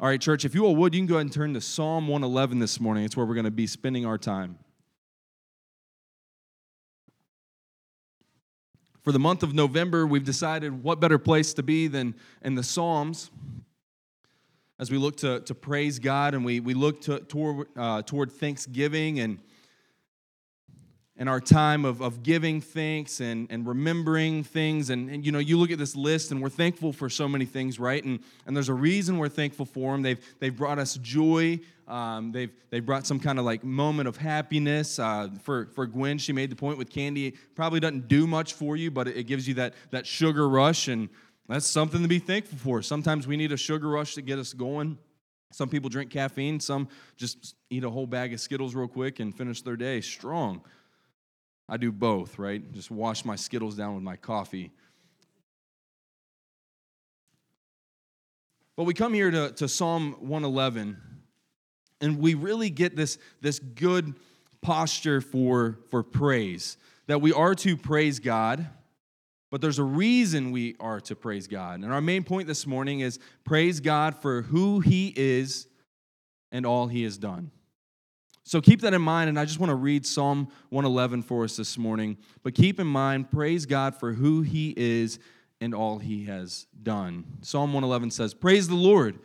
All right, church, if you all would, you can go ahead and turn to Psalm 111 this morning. It's where we're going to be spending our time. For the month of November, we've decided what better place to be than in the Psalms as we look to, to praise God and we, we look to, toward, uh, toward Thanksgiving and in our time of, of giving thanks and, and remembering things. And, and, you know, you look at this list and we're thankful for so many things, right? And, and there's a reason we're thankful for them. They've, they've brought us joy. Um, they've, they've brought some kind of like moment of happiness. Uh, for, for Gwen, she made the point with candy. It probably doesn't do much for you, but it, it gives you that, that sugar rush. And that's something to be thankful for. Sometimes we need a sugar rush to get us going. Some people drink caffeine, some just eat a whole bag of Skittles real quick and finish their day strong. I do both, right? Just wash my Skittles down with my coffee. But we come here to, to Psalm 111, and we really get this, this good posture for, for praise. That we are to praise God, but there's a reason we are to praise God. And our main point this morning is praise God for who He is and all He has done. So keep that in mind, and I just want to read Psalm 111 for us this morning. But keep in mind, praise God for who He is and all He has done. Psalm 111 says, Praise the Lord.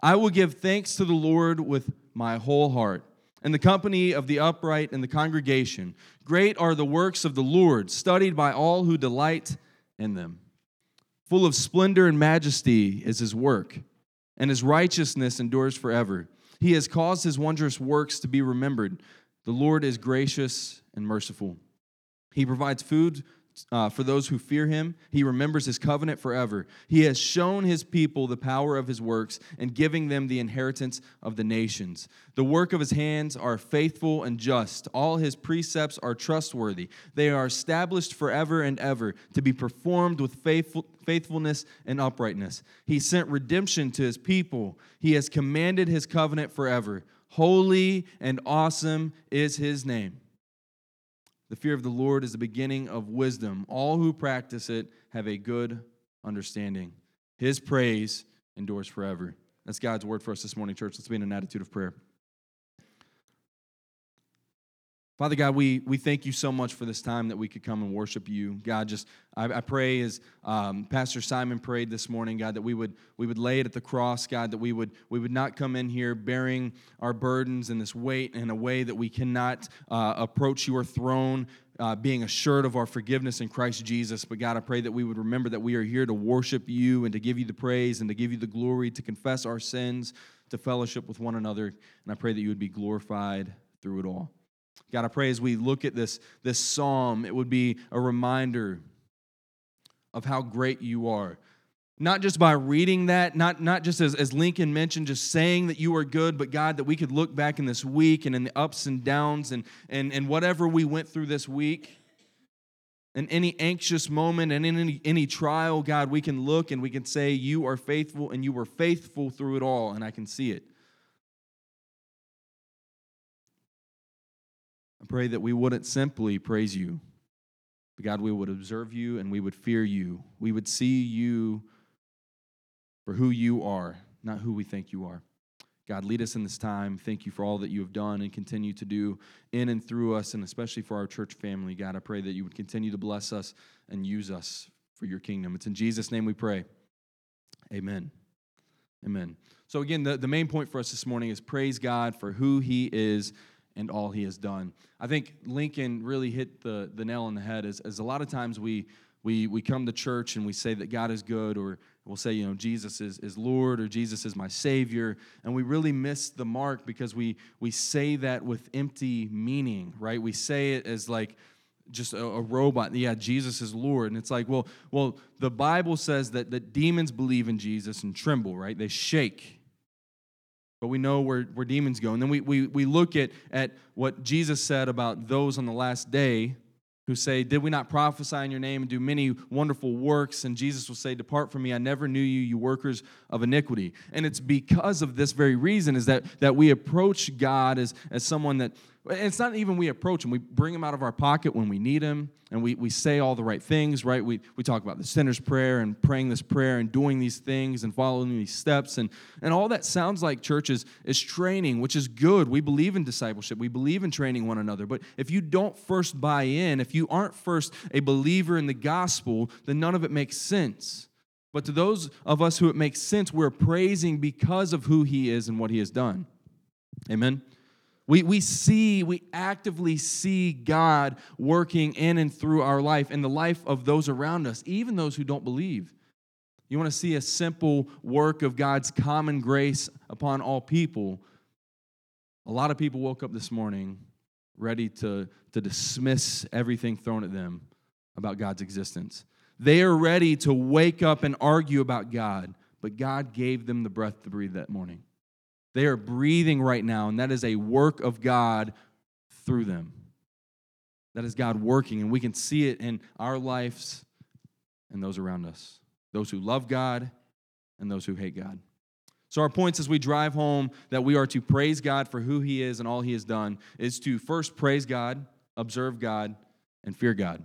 I will give thanks to the Lord with my whole heart. In the company of the upright and the congregation, great are the works of the Lord, studied by all who delight in them. Full of splendor and majesty is his work, and his righteousness endures forever. He has caused his wondrous works to be remembered. The Lord is gracious and merciful. He provides food uh, for those who fear him. He remembers his covenant forever. He has shown his people the power of his works and giving them the inheritance of the nations. The work of his hands are faithful and just. All his precepts are trustworthy. They are established forever and ever to be performed with faithful, faithfulness and uprightness. He sent redemption to his people. He has commanded his covenant forever. Holy and awesome is his name. The fear of the Lord is the beginning of wisdom. All who practice it have a good understanding. His praise endures forever. That's God's word for us this morning, church. Let's be in an attitude of prayer. Father God, we, we thank you so much for this time that we could come and worship you. God, just I, I pray as um, Pastor Simon prayed this morning, God, that we would we would lay it at the cross, God, that we would we would not come in here bearing our burdens and this weight in a way that we cannot uh, approach your throne. Uh, being assured of our forgiveness in Christ Jesus. But God, I pray that we would remember that we are here to worship you and to give you the praise and to give you the glory, to confess our sins, to fellowship with one another. And I pray that you would be glorified through it all. God, I pray as we look at this, this psalm, it would be a reminder of how great you are. Not just by reading that, not, not just as, as Lincoln mentioned, just saying that you are good, but God, that we could look back in this week and in the ups and downs and, and, and whatever we went through this week, in any anxious moment and in any, any trial, God, we can look and we can say, You are faithful and you were faithful through it all, and I can see it. I pray that we wouldn't simply praise you, but God, we would observe you and we would fear you. We would see you for who you are, not who we think you are. God, lead us in this time. Thank you for all that you have done and continue to do in and through us, and especially for our church family. God, I pray that you would continue to bless us and use us for your kingdom. It's in Jesus' name we pray. Amen. Amen. So, again, the, the main point for us this morning is praise God for who he is and all he has done. I think Lincoln really hit the, the nail on the head as, as a lot of times we, we, we come to church and we say that God is good, or we'll say, you know, Jesus is, is Lord, or Jesus is my Savior, and we really miss the mark because we, we say that with empty meaning, right? We say it as like, just a, a, robot. Yeah, Jesus is Lord. And it's like, well, well, the Bible says that, that demons believe in Jesus and tremble, right? They shake but we know where, where demons go. And then we, we, we look at, at what Jesus said about those on the last day who say, Did we not prophesy in your name and do many wonderful works? And Jesus will say, Depart from me, I never knew you, you workers of iniquity. And it's because of this very reason is that, that we approach God as, as someone that it's not even we approach him. We bring him out of our pocket when we need him, and we, we say all the right things, right? We, we talk about the sinner's prayer and praying this prayer and doing these things and following these steps. And, and all that sounds like churches is training, which is good. We believe in discipleship, we believe in training one another. But if you don't first buy in, if you aren't first a believer in the gospel, then none of it makes sense. But to those of us who it makes sense, we're praising because of who he is and what he has done. Amen. We, we see, we actively see God working in and through our life and the life of those around us, even those who don't believe. You want to see a simple work of God's common grace upon all people. A lot of people woke up this morning ready to, to dismiss everything thrown at them about God's existence. They are ready to wake up and argue about God, but God gave them the breath to breathe that morning. They are breathing right now, and that is a work of God through them. That is God working, and we can see it in our lives and those around us those who love God and those who hate God. So, our points as we drive home that we are to praise God for who He is and all He has done is to first praise God, observe God, and fear God.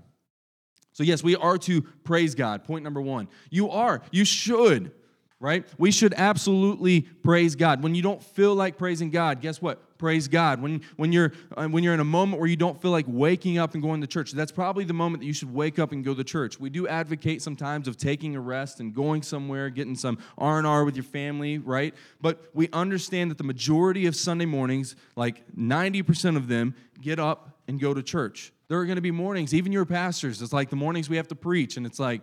So, yes, we are to praise God. Point number one. You are, you should right? We should absolutely praise God. When you don't feel like praising God, guess what? Praise God. When, when, you're, uh, when you're in a moment where you don't feel like waking up and going to church, that's probably the moment that you should wake up and go to church. We do advocate sometimes of taking a rest and going somewhere, getting some R&R with your family, right? But we understand that the majority of Sunday mornings, like 90% of them, get up and go to church. There are going to be mornings, even your pastors, it's like the mornings we have to preach, and it's like,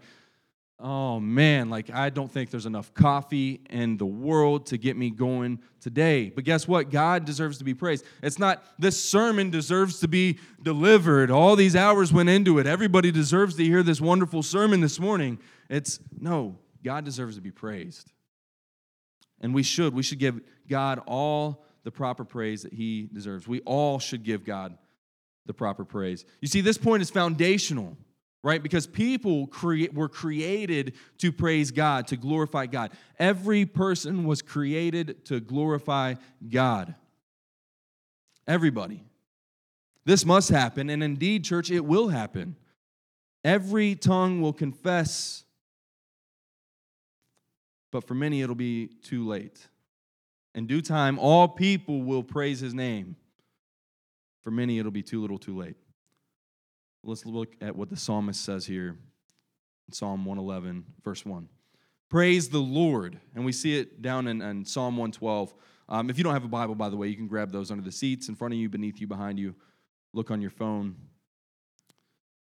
oh man, like I don't think there's enough coffee in the world to get me going today. But guess what? God deserves to be praised. It's not this sermon deserves to be delivered. All these hours went into it. Everybody deserves to hear this wonderful sermon this morning. It's no, God deserves to be praised. And we should. We should give God all the proper praise that he deserves. We all should give God the proper praise. You see, this point is foundational right? Because people were created to praise God, to glorify God. Every person was created to glorify God. Everybody. This must happen, and indeed, church, it will happen. Every tongue will confess, but for many, it'll be too late. In due time, all people will praise his name. For many, it'll be too little, too late. Let's look at what the psalmist says here Psalm 111, verse 1. Praise the Lord. And we see it down in, in Psalm 112. Um, if you don't have a Bible, by the way, you can grab those under the seats in front of you, beneath you, behind you. Look on your phone.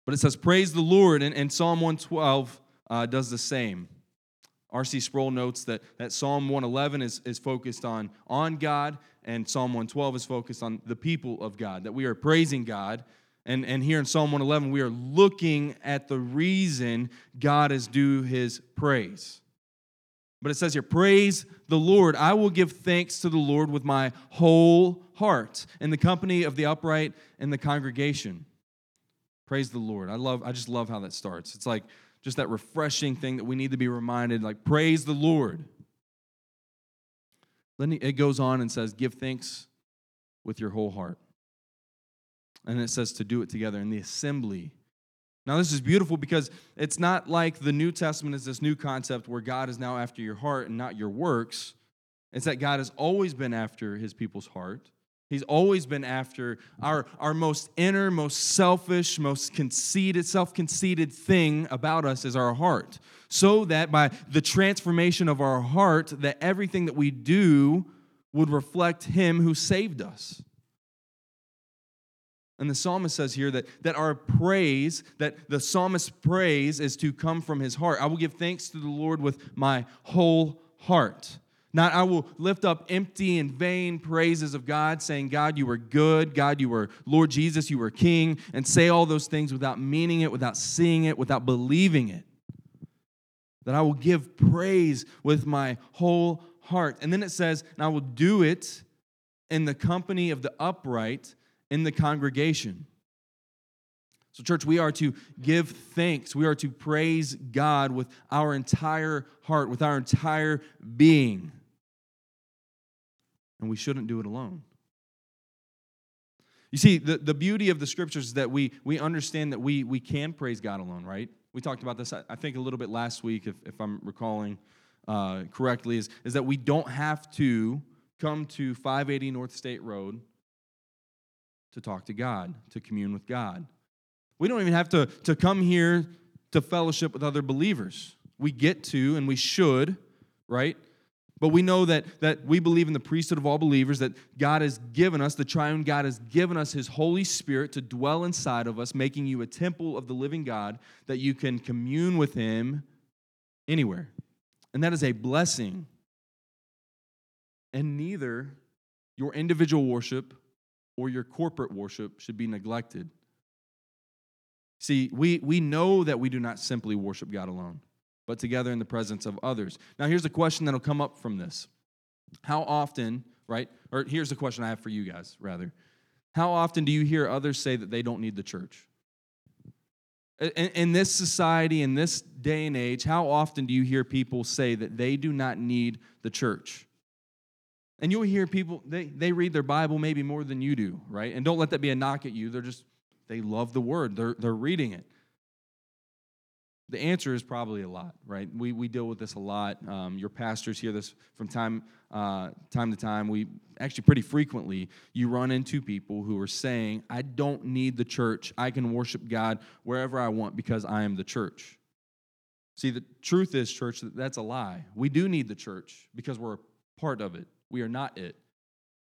But it says, Praise the Lord. And, and Psalm 112 uh, does the same. R.C. Sproul notes that, that Psalm 111 is, is focused on, on God, and Psalm 112 is focused on the people of God, that we are praising God and, and here in Psalm 111, we are looking at the reason God is due his praise. But it says here, Praise the Lord. I will give thanks to the Lord with my whole heart in the company of the upright in the congregation. Praise the Lord. I love, I just love how that starts. It's like just that refreshing thing that we need to be reminded, like, praise the Lord. Then it goes on and says, Give thanks with your whole heart. And it says to do it together in the assembly. Now, this is beautiful because it's not like the New Testament is this new concept where God is now after your heart and not your works. It's that God has always been after his people's heart. He's always been after our, our most inner, most selfish, most conceited, self conceited thing about us is our heart. So that by the transformation of our heart, that everything that we do would reflect him who saved us. And the psalmist says here that, that our praise, that the psalmist's praise is to come from his heart. I will give thanks to the Lord with my whole heart. Not I will lift up empty and vain praises of God, saying, God, you were good. God, you were Lord Jesus, you were king, and say all those things without meaning it, without seeing it, without believing it. That I will give praise with my whole heart. And then it says, and I will do it in the company of the upright in the congregation. So, church, we are to give thanks. We are to praise God with our entire heart, with our entire being. And we shouldn't do it alone. You see, the, the beauty of the scriptures is that we, we understand that we, we can praise God alone, right? We talked about this, I think, a little bit last week, if, if I'm recalling uh, correctly, is, is that we don't have to come to 580 North State Road to talk to God, to commune with God. We don't even have to, to come here to fellowship with other believers. We get to and we should, right? But we know that, that we believe in the priesthood of all believers, that God has given us, the triune God has given us his Holy Spirit to dwell inside of us, making you a temple of the living God, that you can commune with him anywhere. And that is a blessing. And neither your individual worship or your corporate worship should be neglected. See, we, we know that we do not simply worship God alone, but together in the presence of others. Now, here's a question that'll come up from this How often, right? Or here's the question I have for you guys, rather. How often do you hear others say that they don't need the church? In, in this society, in this day and age, how often do you hear people say that they do not need the church? And you'll hear people, they, they read their Bible maybe more than you do, right? And don't let that be a knock at you. They're just, they love the word, they're, they're reading it. The answer is probably a lot, right? We, we deal with this a lot. Um, your pastors hear this from time, uh, time to time. We actually, pretty frequently, you run into people who are saying, I don't need the church. I can worship God wherever I want because I am the church. See, the truth is, church, that that's a lie. We do need the church because we're a part of it. We are not it.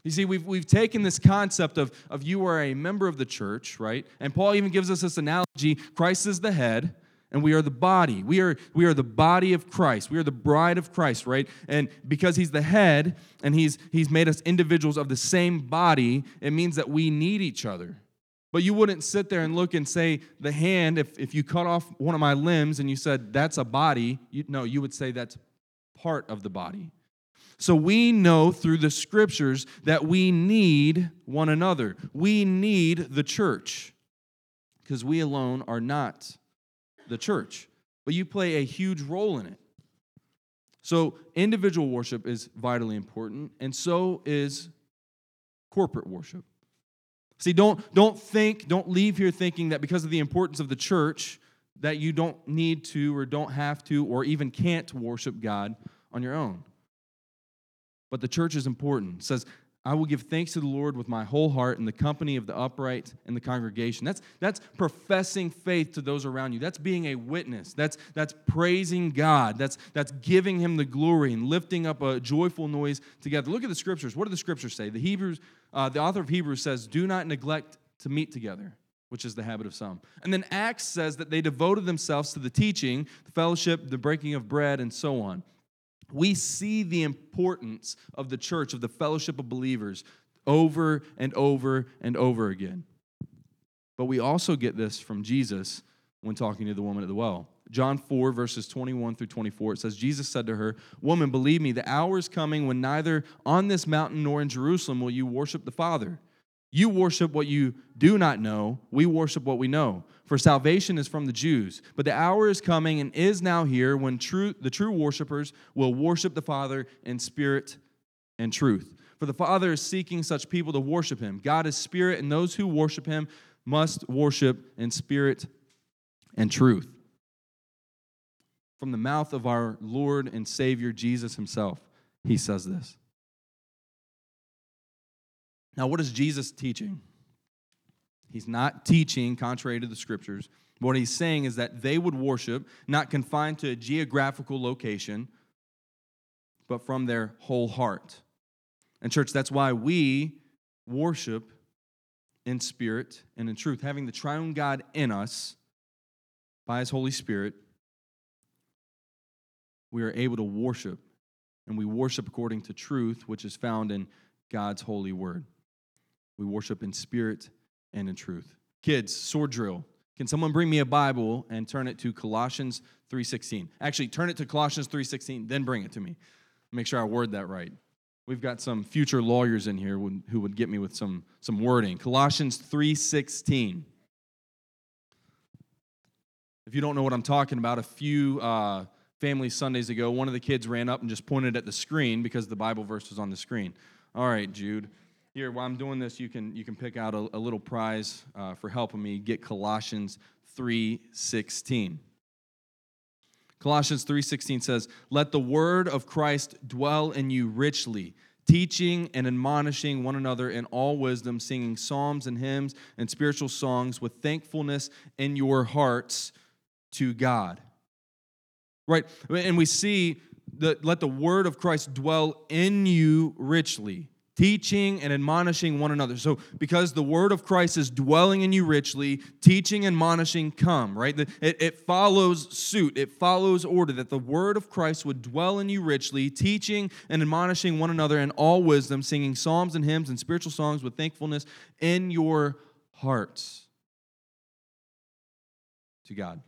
You see, we've, we've taken this concept of, of you are a member of the church, right? And Paul even gives us this analogy Christ is the head, and we are the body. We are, we are the body of Christ. We are the bride of Christ, right? And because he's the head and he's, he's made us individuals of the same body, it means that we need each other. But you wouldn't sit there and look and say, the hand, if, if you cut off one of my limbs and you said, that's a body, you, no, you would say that's part of the body. So we know through the scriptures that we need one another. We need the church because we alone are not the church. But you play a huge role in it. So individual worship is vitally important, and so is corporate worship. See, don't, don't think, don't leave here thinking that because of the importance of the church, that you don't need to or don't have to or even can't worship God on your own but the church is important. It says, I will give thanks to the Lord with my whole heart in the company of the upright and the congregation. That's, that's professing faith to those around you. That's being a witness. That's, that's praising God. That's, that's giving him the glory and lifting up a joyful noise together. Look at the scriptures. What do the scriptures say? The Hebrews, uh, the author of Hebrews says, do not neglect to meet together which is the habit of some. And then Acts says that they devoted themselves to the teaching, the fellowship, the breaking of bread, and so on we see the importance of the church, of the fellowship of believers, over and over and over again. But we also get this from Jesus when talking to the woman at the well. John 4, verses 21 through 24, it says, Jesus said to her, Woman, believe me, the hour is coming when neither on this mountain nor in Jerusalem will you worship the Father. You worship what you do not know. We worship what we know. For salvation is from the Jews. But the hour is coming and is now here when true, the true worshipers will worship the Father in spirit and truth. For the Father is seeking such people to worship him. God is spirit, and those who worship him must worship in spirit and truth. From the mouth of our Lord and Savior Jesus himself, he says this. Now, what is Jesus teaching? He's not teaching contrary to the scriptures. What he's saying is that they would worship not confined to a geographical location, but from their whole heart. And, church, that's why we worship in spirit and in truth, having the triune God in us by his Holy Spirit. We are able to worship, and we worship according to truth, which is found in God's holy word. We worship in spirit and in truth. Kids, sword drill. Can someone bring me a Bible and turn it to Colossians 3:16? Actually, turn it to Colossians 3:16, then bring it to me. Make sure I word that right. We've got some future lawyers in here who would get me with some, some wording. Colossians 3:16. If you don't know what I'm talking about, a few uh, family Sundays ago, one of the kids ran up and just pointed at the screen because the Bible verse was on the screen. All right, Jude. Here, while I'm doing this, you can you can pick out a, a little prize uh, for helping me get Colossians 3:16. Colossians 3:16 says, "Let the word of Christ dwell in you richly, teaching and admonishing one another in all wisdom, singing psalms and hymns and spiritual songs with thankfulness in your hearts to God." Right? And we see that let the word of Christ dwell in you richly teaching and admonishing one another. So, because the word of Christ is dwelling in you richly, teaching and admonishing come, right? It, it follows suit, it follows order that the word of Christ would dwell in you richly, teaching and admonishing one another in all wisdom, singing psalms and hymns and spiritual songs with thankfulness in your hearts to God.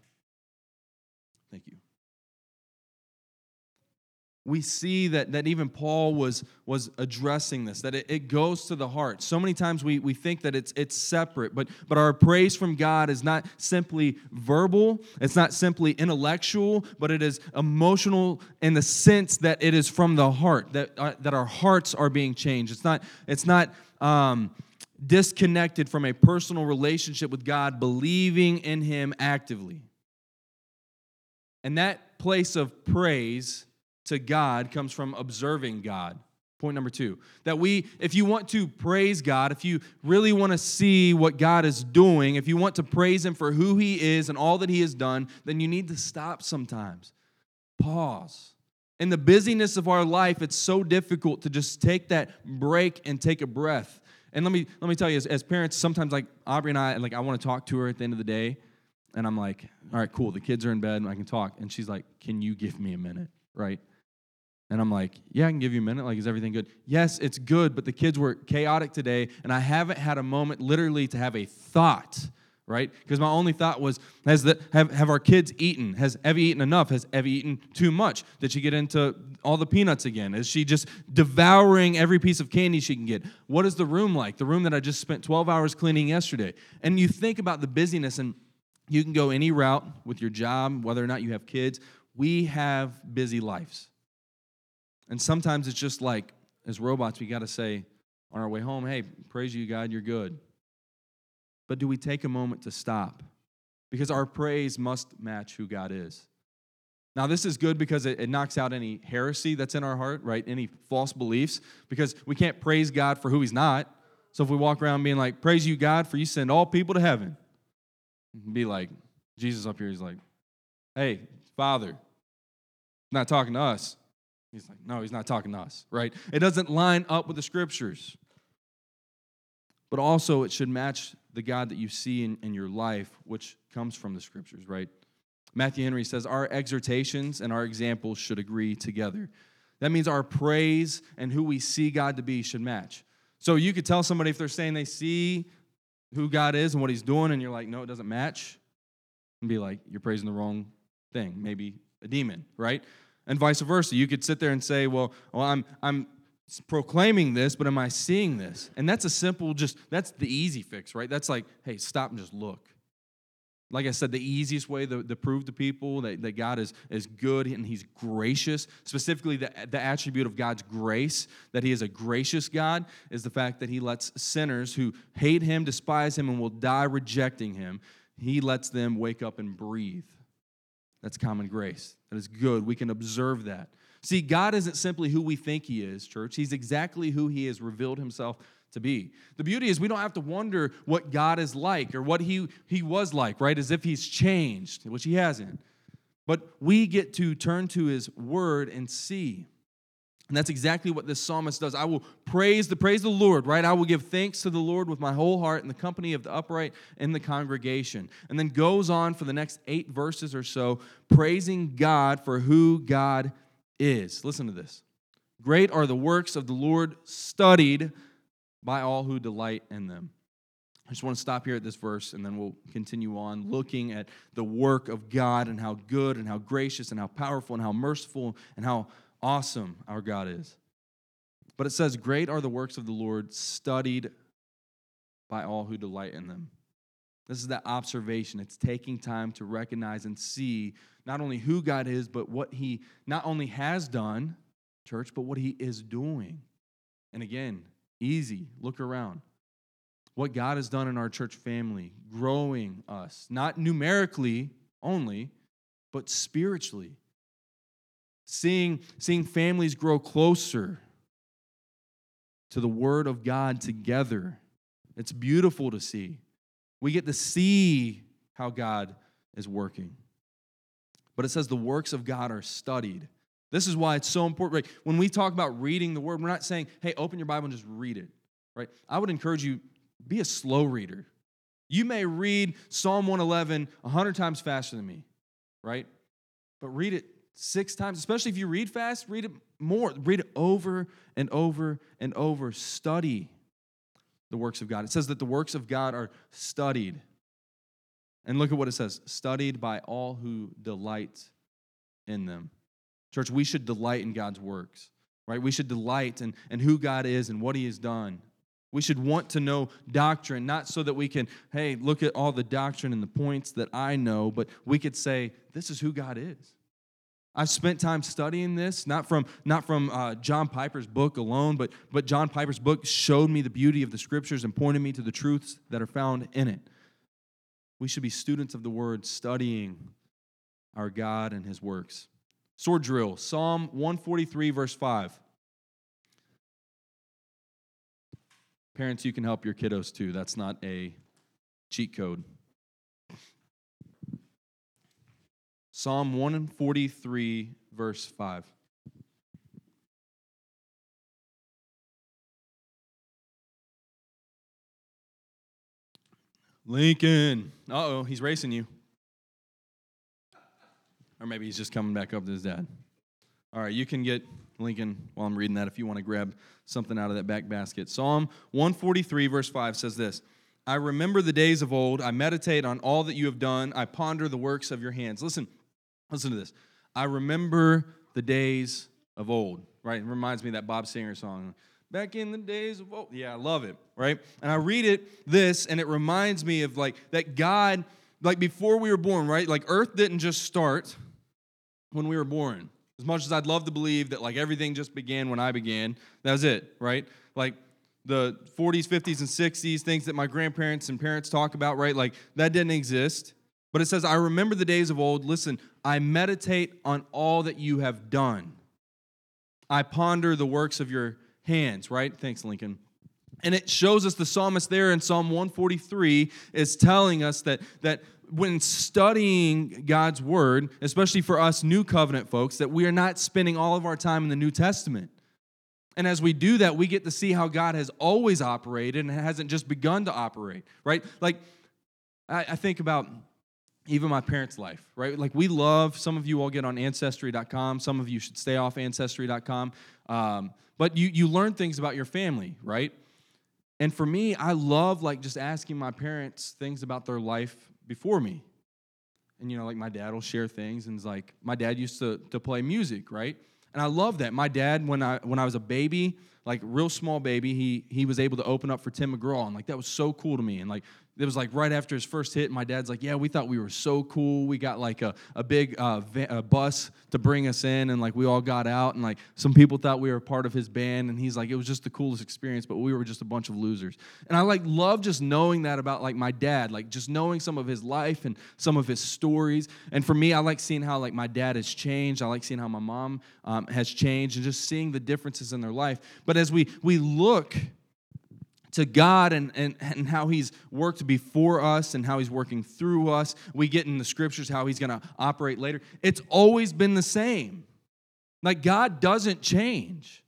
We see that, that even Paul was, was addressing this, that it, it goes to the heart. So many times we, we think that it's, it's separate, but, but our praise from God is not simply verbal, it's not simply intellectual, but it is emotional in the sense that it is from the heart, that, uh, that our hearts are being changed. It's not, it's not um, disconnected from a personal relationship with God, believing in Him actively. And that place of praise to God comes from observing God. Point number two that we, if you want to praise God, if you really want to see what God is doing, if you want to praise Him for who He is and all that He has done, then you need to stop sometimes. Pause. In the busyness of our life, it's so difficult to just take that break and take a breath. And let me let me tell you, as, as parents, sometimes like Aubrey and I, like I want to talk to her at the end of the day, and I'm like, all right, cool, the kids are in bed, and I can talk. And she's like, can you give me a minute, right? And I'm like, yeah, I can give you a minute. Like, is everything good? Yes, it's good, but the kids were chaotic today, and I haven't had a moment literally to have a thought, right? Because my only thought was, has the, have, have our kids eaten? Has Evie eaten enough? Has Evie eaten too much? Did she get into all the peanuts again? Is she just devouring every piece of candy she can get? What is the room like? The room that I just spent 12 hours cleaning yesterday. And you think about the busyness, and you can go any route with your job, whether or not you have kids. We have busy lives and sometimes it's just like, as robots, we got to say on our way home, hey, praise you, God, you're good. But do we take a moment to stop? Because our praise must match who God is. Now, this is good because it, it, knocks out any heresy that's in our heart, right? Any false beliefs, because we can't praise God for who He's not. So if we walk around being like, Praise you, God, for you send all people to heaven, be like, Jesus up here, He's like, Hey, Father, not talking to us. He's like, no, he's not talking to us, right? It doesn't line up with the scriptures. But also, it should match the God that you see in, in your life, which comes from the scriptures, right? Matthew Henry says, Our exhortations and our examples should agree together. That means our praise and who we see God to be should match. So you could tell somebody if they're saying they see who God is and what he's doing, and you're like, no, it doesn't match, and be like, you're praising the wrong thing, maybe a demon, right? And vice versa. You could sit there and say, well, well I'm, I'm proclaiming this, but am I seeing this? And that's a simple, just, that's the easy fix, right? That's like, hey, stop and just look. Like I said, the easiest way to, to prove to people that, that God is, is good and He's gracious, specifically the, the attribute of God's grace, that He is a gracious God, is the fact that He lets sinners who hate Him, despise Him, and will die rejecting Him, He lets them wake up and breathe. That's common grace. That is good. We can observe that. See, God isn't simply who we think He is, church. He's exactly who He has revealed Himself to be. The beauty is we don't have to wonder what God is like or what He, he was like, right? As if He's changed, which He hasn't. But we get to turn to His Word and see. And that's exactly what this psalmist does. I will praise the praise the Lord, right? I will give thanks to the Lord with my whole heart in the company of the upright in the congregation. And then goes on for the next 8 verses or so praising God for who God is. Listen to this. Great are the works of the Lord studied by all who delight in them. I just want to stop here at this verse and then we'll continue on looking at the work of God and how good and how gracious and how powerful and how merciful and how awesome our God is. But it says, Great are the works of the Lord, studied by all who delight in them. This is that observation. It's taking time to recognize and see not only who God is, but what He not only has done, church, but what He is doing. And again, Easy. Look around. What God has done in our church family, growing us, not numerically only, but spiritually. Seeing, seeing families grow closer to the Word of God together. It's beautiful to see. We get to see how God is working. But it says the works of God are studied. This is why it's so important. Right? When we talk about reading the Word, we're not saying, hey, open your Bible and just read it. Right? I would encourage you, be a slow reader. You may read Psalm 111 100 times faster than me, right? But read it six times, especially if you read fast, read it more. Read it over and over and over. Study the works of God. It says that the works of God are studied. And look at what it says studied by all who delight in them. Church, we should delight in God's works, right? We should delight in, in who God is and what He has done. We should want to know doctrine, not so that we can, hey, look at all the doctrine and the points that I know, but we could say, this is who God is. I've spent time studying this, not from, not from uh, John Piper's book alone, but, but John Piper's book showed me the beauty of the scriptures and pointed me to the truths that are found in it. We should be students of the word, studying our God and his works. Sword drill, Psalm 143, verse 5. Parents, you can help your kiddos too. That's not a cheat code. Psalm 143, verse 5. Lincoln. Uh oh, he's racing you. Or maybe he's just coming back up to his dad. All right, you can get Lincoln while I'm reading that if you want to grab something out of that back basket. Psalm 143, verse 5 says this I remember the days of old. I meditate on all that you have done. I ponder the works of your hands. Listen, Listen to this. I remember the days of old, right? It reminds me of that Bob Seger song. Back in the days of old. Yeah, I love it, right? And I read it, this, and it reminds me of like that God, like before we were born, right? Like earth didn't just start when we were born. As much as I'd love to believe that like everything just began when I began, that was it, right? Like the 40s, 50s, and 60s, things that my grandparents and parents talk about, right? Like that didn't exist. But it says, I remember the days of old. Listen, I meditate on all that you have done. I ponder the works of your hands, right? Thanks, Lincoln. And it shows us the psalmist there in Psalm 143 is telling us that, that when studying God's word, especially for us new covenant folks, that we are not spending all of our time in the New Testament. And as we do that, we get to see how God has always operated and hasn't just begun to operate, right? Like, I, I think about even my parents' life, right? Like we love, some of you all get on ancestry.com, some of you should stay off ancestry.com. Um, but you, you learn things about your family, right? And for me, I love like just asking my parents things about their life before me. And you know, like my dad will share things, and it's like my dad used to, to play music, right? And I love that. My dad, when I when I was a baby, like real small baby, he he was able to open up for Tim McGraw, and like that was so cool to me. And like it was like right after his first hit, my dad's like, "Yeah, we thought we were so cool. We got like a, a big uh, van, a bus to bring us in, and like we all got out, and like some people thought we were part of his band, and he's like, it was just the coolest experience, but we were just a bunch of losers. And I like love just knowing that about like my dad, like just knowing some of his life and some of his stories. And for me, I like seeing how like my dad has changed. I like seeing how my mom um, has changed, and just seeing the differences in their life. But as we we look to God and, and, and how He's worked before us and how He's working through us. We get in the scriptures how He's going to operate later. It's always been the same. Like God doesn't change.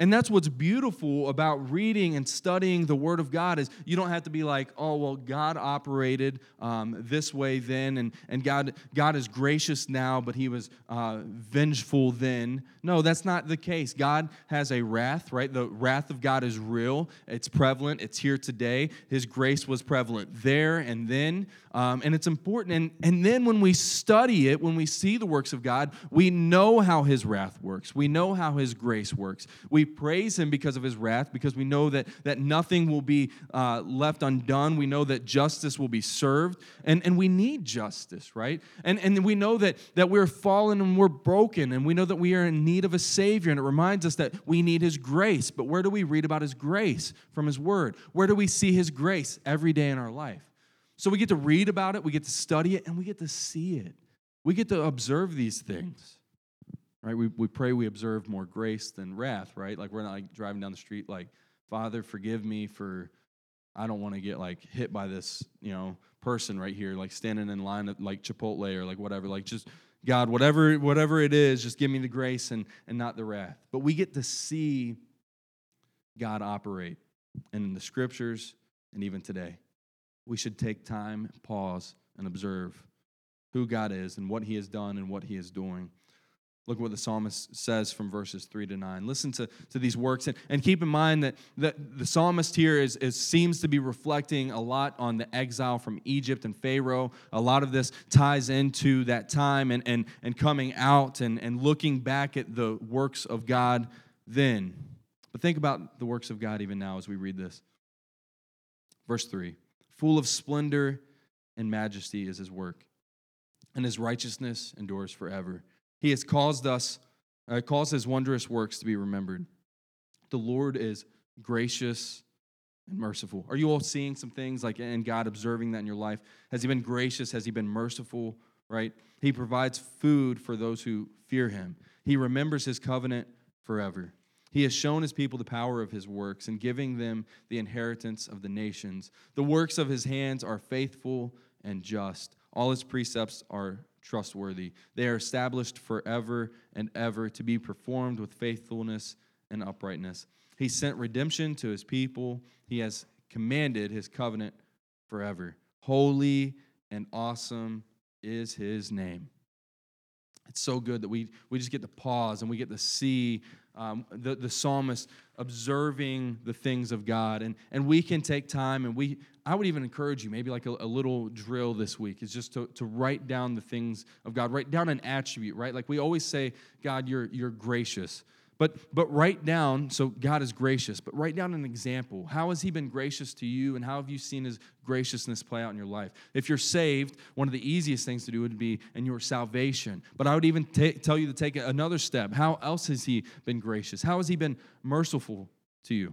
And that's what's beautiful about reading and studying the Word of God is you don't have to be like, oh well, God operated um, this way then, and and God God is gracious now, but He was uh, vengeful then. No, that's not the case. God has a wrath, right? The wrath of God is real. It's prevalent. It's here today. His grace was prevalent there and then, um, and it's important. And and then when we study it, when we see the works of God, we know how His wrath works. We know how His grace works. We praise him because of his wrath, because we know that, that nothing will be uh, left undone. We know that justice will be served, and, and we need justice, right? And, and we know that, that we're fallen and we're broken, and we know that we are in need of a Savior, and it reminds us that we need his grace. But where do we read about his grace? From his word. Where do we see his grace? Every day in our life. So we get to read about it, we get to study it, and we get to see it. We get to observe these things right? We, we pray we observe more grace than wrath, right? Like we're not like driving down the street like, Father, forgive me for, I don't want to get like hit by this, you know, person right here, like standing in line at like Chipotle or like whatever. Like just God, whatever whatever it is, just give me the grace and and not the wrath. But we get to see God operate, and in the scriptures and even today, we should take time, pause, and observe who God is and what He has done and what He is doing. Look what the psalmist says from verses 3 to 9. Listen to, to these works and, and keep in mind that, that the psalmist here is, is, seems to be reflecting a lot on the exile from Egypt and Pharaoh. A lot of this ties into that time and, and, and coming out and, and looking back at the works of God then. But think about the works of God even now as we read this. Verse 3 Full of splendor and majesty is his work, and his righteousness endures forever. He has caused us, uh, caused his wondrous works to be remembered. The Lord is gracious and merciful. Are you all seeing some things like and God observing that in your life? Has he been gracious? Has he been merciful? Right? He provides food for those who fear him. He remembers his covenant forever. He has shown his people the power of his works and giving them the inheritance of the nations. The works of his hands are faithful and just. All his precepts are trustworthy. They are established forever and ever to be performed with faithfulness and uprightness. He sent redemption to his people. He has commanded his covenant forever. Holy and awesome is his name. It's so good that we, we just get to pause and we get to see um, the, the psalmist observing the things of God. And, and we can take time and we, I would even encourage you, maybe like a, a, little drill this week, is just to, to write down the things of God, write down an attribute, right? Like we always say, God, you're, you're gracious. But, but write down, so God is gracious, but write down an example. How has He been gracious to you, and how have you seen His graciousness play out in your life? If you're saved, one of the easiest things to do would be in your salvation. But I would even t- tell you to take another step. How else has He been gracious? How has He been merciful to you?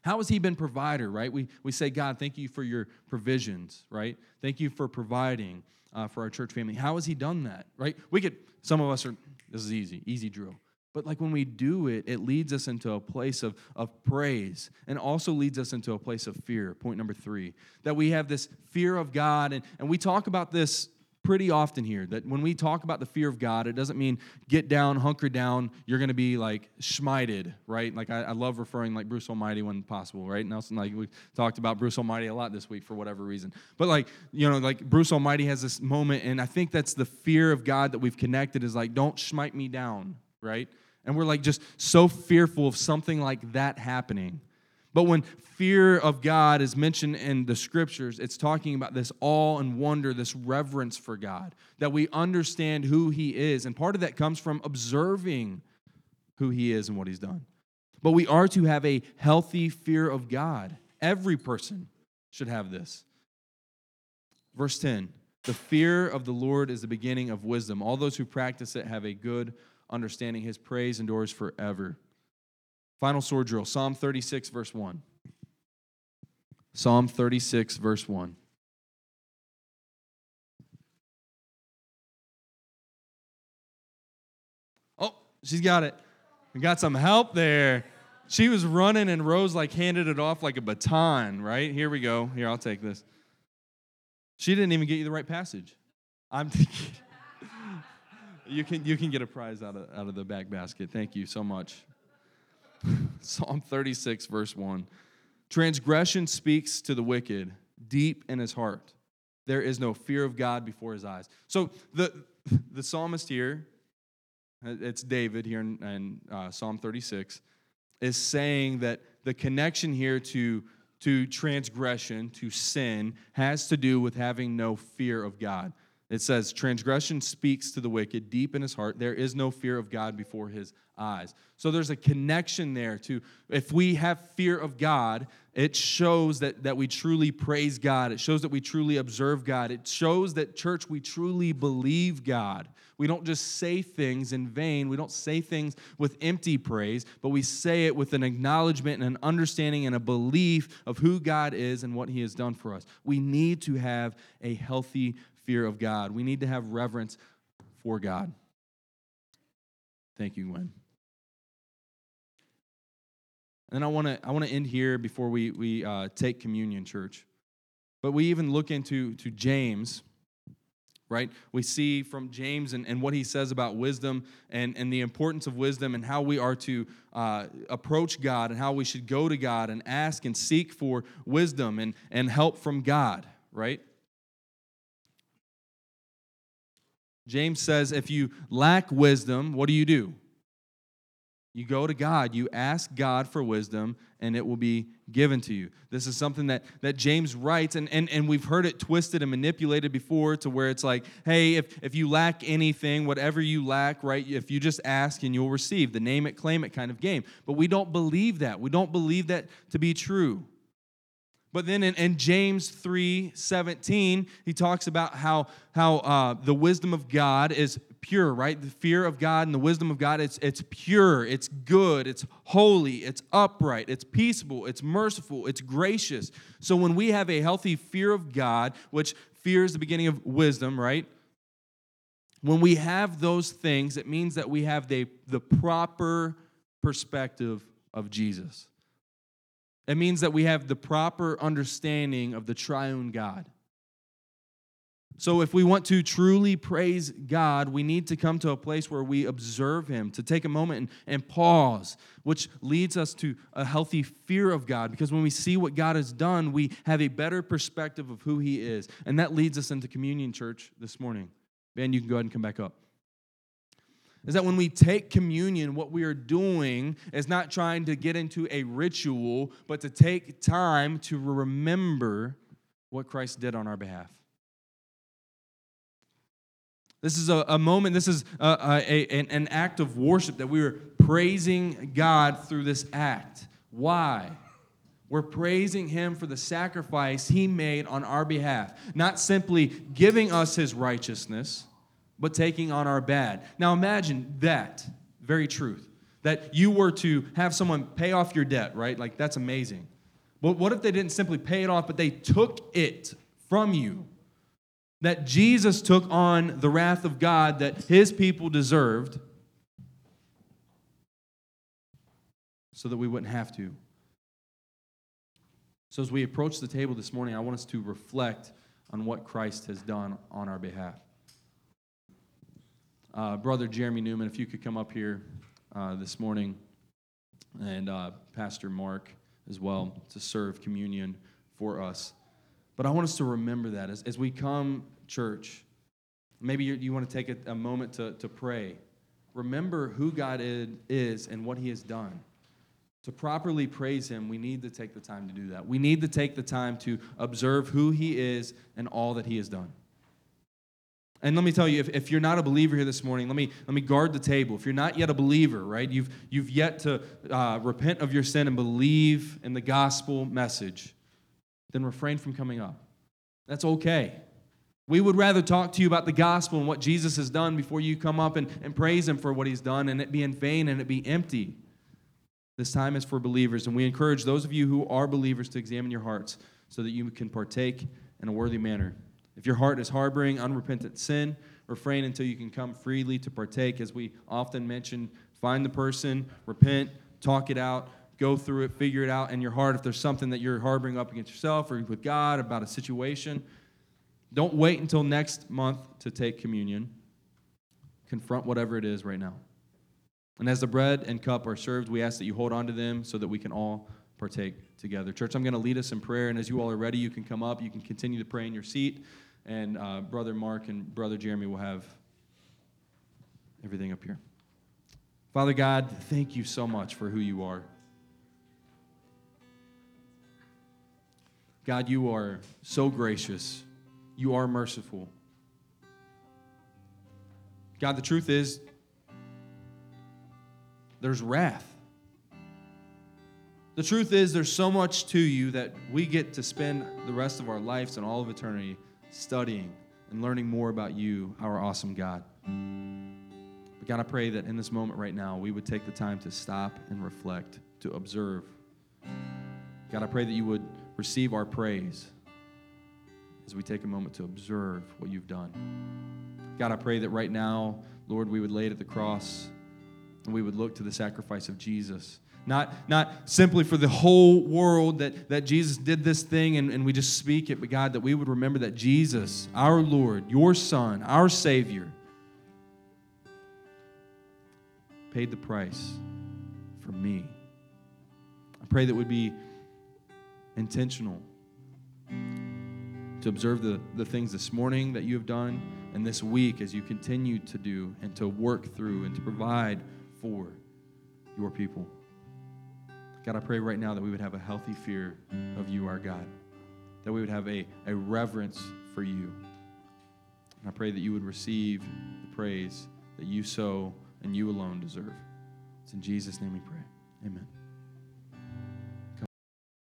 How has He been provider, right? We, we say, God, thank you for your provisions, right? Thank you for providing uh, for our church family. How has He done that, right? We could, some of us are, this is easy, easy drill. But like when we do it, it leads us into a place of, of praise and also leads us into a place of fear. Point number three that we have this fear of God. And, and we talk about this pretty often here that when we talk about the fear of God, it doesn't mean get down, hunker down, you're going to be like schmited, right? Like I, I, love referring like Bruce Almighty when possible, right? Nelson, like we talked about Bruce Almighty a lot this week for whatever reason. But like, you know, like Bruce Almighty has this moment, and I think that's the fear of God that we've connected is like, don't smite me down, right? And we're like just so fearful of something like that happening. But when fear of God is mentioned in the scriptures, it's talking about this awe and wonder, this reverence for God, that we understand who He is. And part of that comes from observing who He is and what He's done. But we are to have a healthy fear of God. Every person should have this. Verse 10 The fear of the Lord is the beginning of wisdom. All those who practice it have a good understanding. His praise endures forever. Final sword drill Psalm 36, verse 1. Psalm 36, verse 1. Oh, she's got it. We got some help there. She was running and Rose like handed it off like a baton, right? Here we go. Here, I'll take this. She didn't even get you the right passage. I'm thinking you can you can get a prize out of out of the back basket. Thank you so much. Psalm 36 verse 1. Transgression speaks to the wicked deep in his heart. There is no fear of God before his eyes. So the the psalmist here, it's David here in, in uh, Psalm 36, is saying that the connection here to to transgression, to sin, has to do with having no fear of God It says, Transgression speaks to the wicked deep in his heart. There is no fear of God before his eyes. So there's a connection there to if we have fear of God, it shows that, that we truly praise God. It shows that we truly observe God. It shows that, church, we truly believe God. We don't just say things in vain. We don't say things with empty praise, but we say it with an acknowledgement and an understanding and a belief of who God is and what He has done for us. We need to have a healthy fear of God. We need to have reverence for God. Thank you, Gwen. And I want to I want to end here before we we uh, take communion, church. But we even look into to James, right? We see from James and, and what he says about wisdom and, and the importance of wisdom and how we are to uh, approach God and how we should go to God and ask and seek for wisdom and, and help from God, right? James says, if you lack wisdom, what do you do? You go to God, you ask God for wisdom, and it will be given to you. This is something that, that James writes, and, and, and we've heard it twisted and manipulated before to where it's like, hey, if, if you lack anything, whatever you lack, right, if you just ask and you'll receive, the name it, claim it kind of game. But we don't believe that. We don't believe that to be true. But then in, in, James 3 17, he talks about how, how uh, the wisdom of God is pure, right? The fear of God and the wisdom of God, it's, it's pure, it's good, it's holy, it's upright, it's peaceable, it's merciful, it's gracious. So when we have a healthy fear of God, which fear is the beginning of wisdom, right? When we have those things, it means that we have the, the proper perspective of Jesus. It means that we have the proper understanding of the triune God. So, if we want to truly praise God, we need to come to a place where we observe Him, to take a moment and, and, pause, which leads us to a healthy fear of God. Because when we see what God has done, we have a better perspective of who He is. And that leads us into communion, church, this morning. Ben, you can go ahead and come back up is that when we take communion, what we are doing is not trying to get into a ritual, but to take time to remember what Christ did on our behalf. This is a, a moment, this is a, a, an, an act of worship that we are praising God through this act. Why? We're praising Him for the sacrifice He made on our behalf, not simply giving us His righteousness but taking on our bad. Now imagine that very truth that you were to have someone pay off your debt, right? Like that's amazing. But what if they didn't simply pay it off, but they took it from you? That Jesus took on the wrath of God that his people deserved so that we wouldn't have to. So, as we approach the table this morning, I want us to reflect on what Christ has done on our behalf. Uh, Brother Jeremy Newman, if you could come up here uh, this morning, and uh, Pastor Mark as well to serve communion for us. But I want us to remember that as, as we come, church, maybe you, you want to take a, a moment to, to pray. Remember who God is and what He has done. To properly praise Him, we need to take the time to do that. We need to take the time to observe who He is and all that He has done. And let me tell you, if, if you're not a believer here this morning, let me, let me guard the table. If you're not yet a believer, right, you've, you've yet to uh, repent of your sin and believe in the gospel message, then refrain from coming up. That's okay. We would rather talk to you about the gospel and what Jesus has done before you come up and, and praise him for what he's done and it be in vain and it be empty. This time is for believers, and we encourage those of you who are believers to examine your hearts so that you can partake in a worthy manner. If your heart is harboring unrepentant sin, refrain until you can come freely to partake. As we often mention, find the person, repent, talk it out, go through it, figure it out in your heart. If there's something that you're harboring up against yourself or with God about a situation, don't wait until next month to take communion. Confront whatever it is right now. And as the bread and cup are served, we ask that you hold on to them so that we can all partake together. Church, I'm going to lead us in prayer, and as you all are ready, you can come up. You can continue to pray in your seat and uh, Brother Mark and Brother Jeremy will have everything up here. Father God, thank you so much for who you are. God, you are so gracious. You are merciful. God, the truth is, there's wrath. The truth is, there's so much to you that we get to spend the rest of our lives and all of eternity studying and learning more about you, our awesome God. But God, I pray that in this moment right now, we would take the time to stop and reflect, to observe. God, I pray that you would receive our praise as we take a moment to observe what you've done. God, I pray that right now, Lord, we would lay it at the cross and we would look to the sacrifice of Jesus not, not simply for the whole world that, that Jesus did this thing and, and we just speak it, but God, that we would remember that Jesus, our Lord, your Son, our Savior, paid the price for me. I pray that would be intentional to observe the, the things this morning that you have done and this week as you continue to do and to work through and to provide for your people. God, I pray right now that we would have a healthy fear of you, our God, that we would have a, a reverence for you. And I pray that you would receive the praise that you so and you alone deserve. It's in Jesus' name we pray. Amen.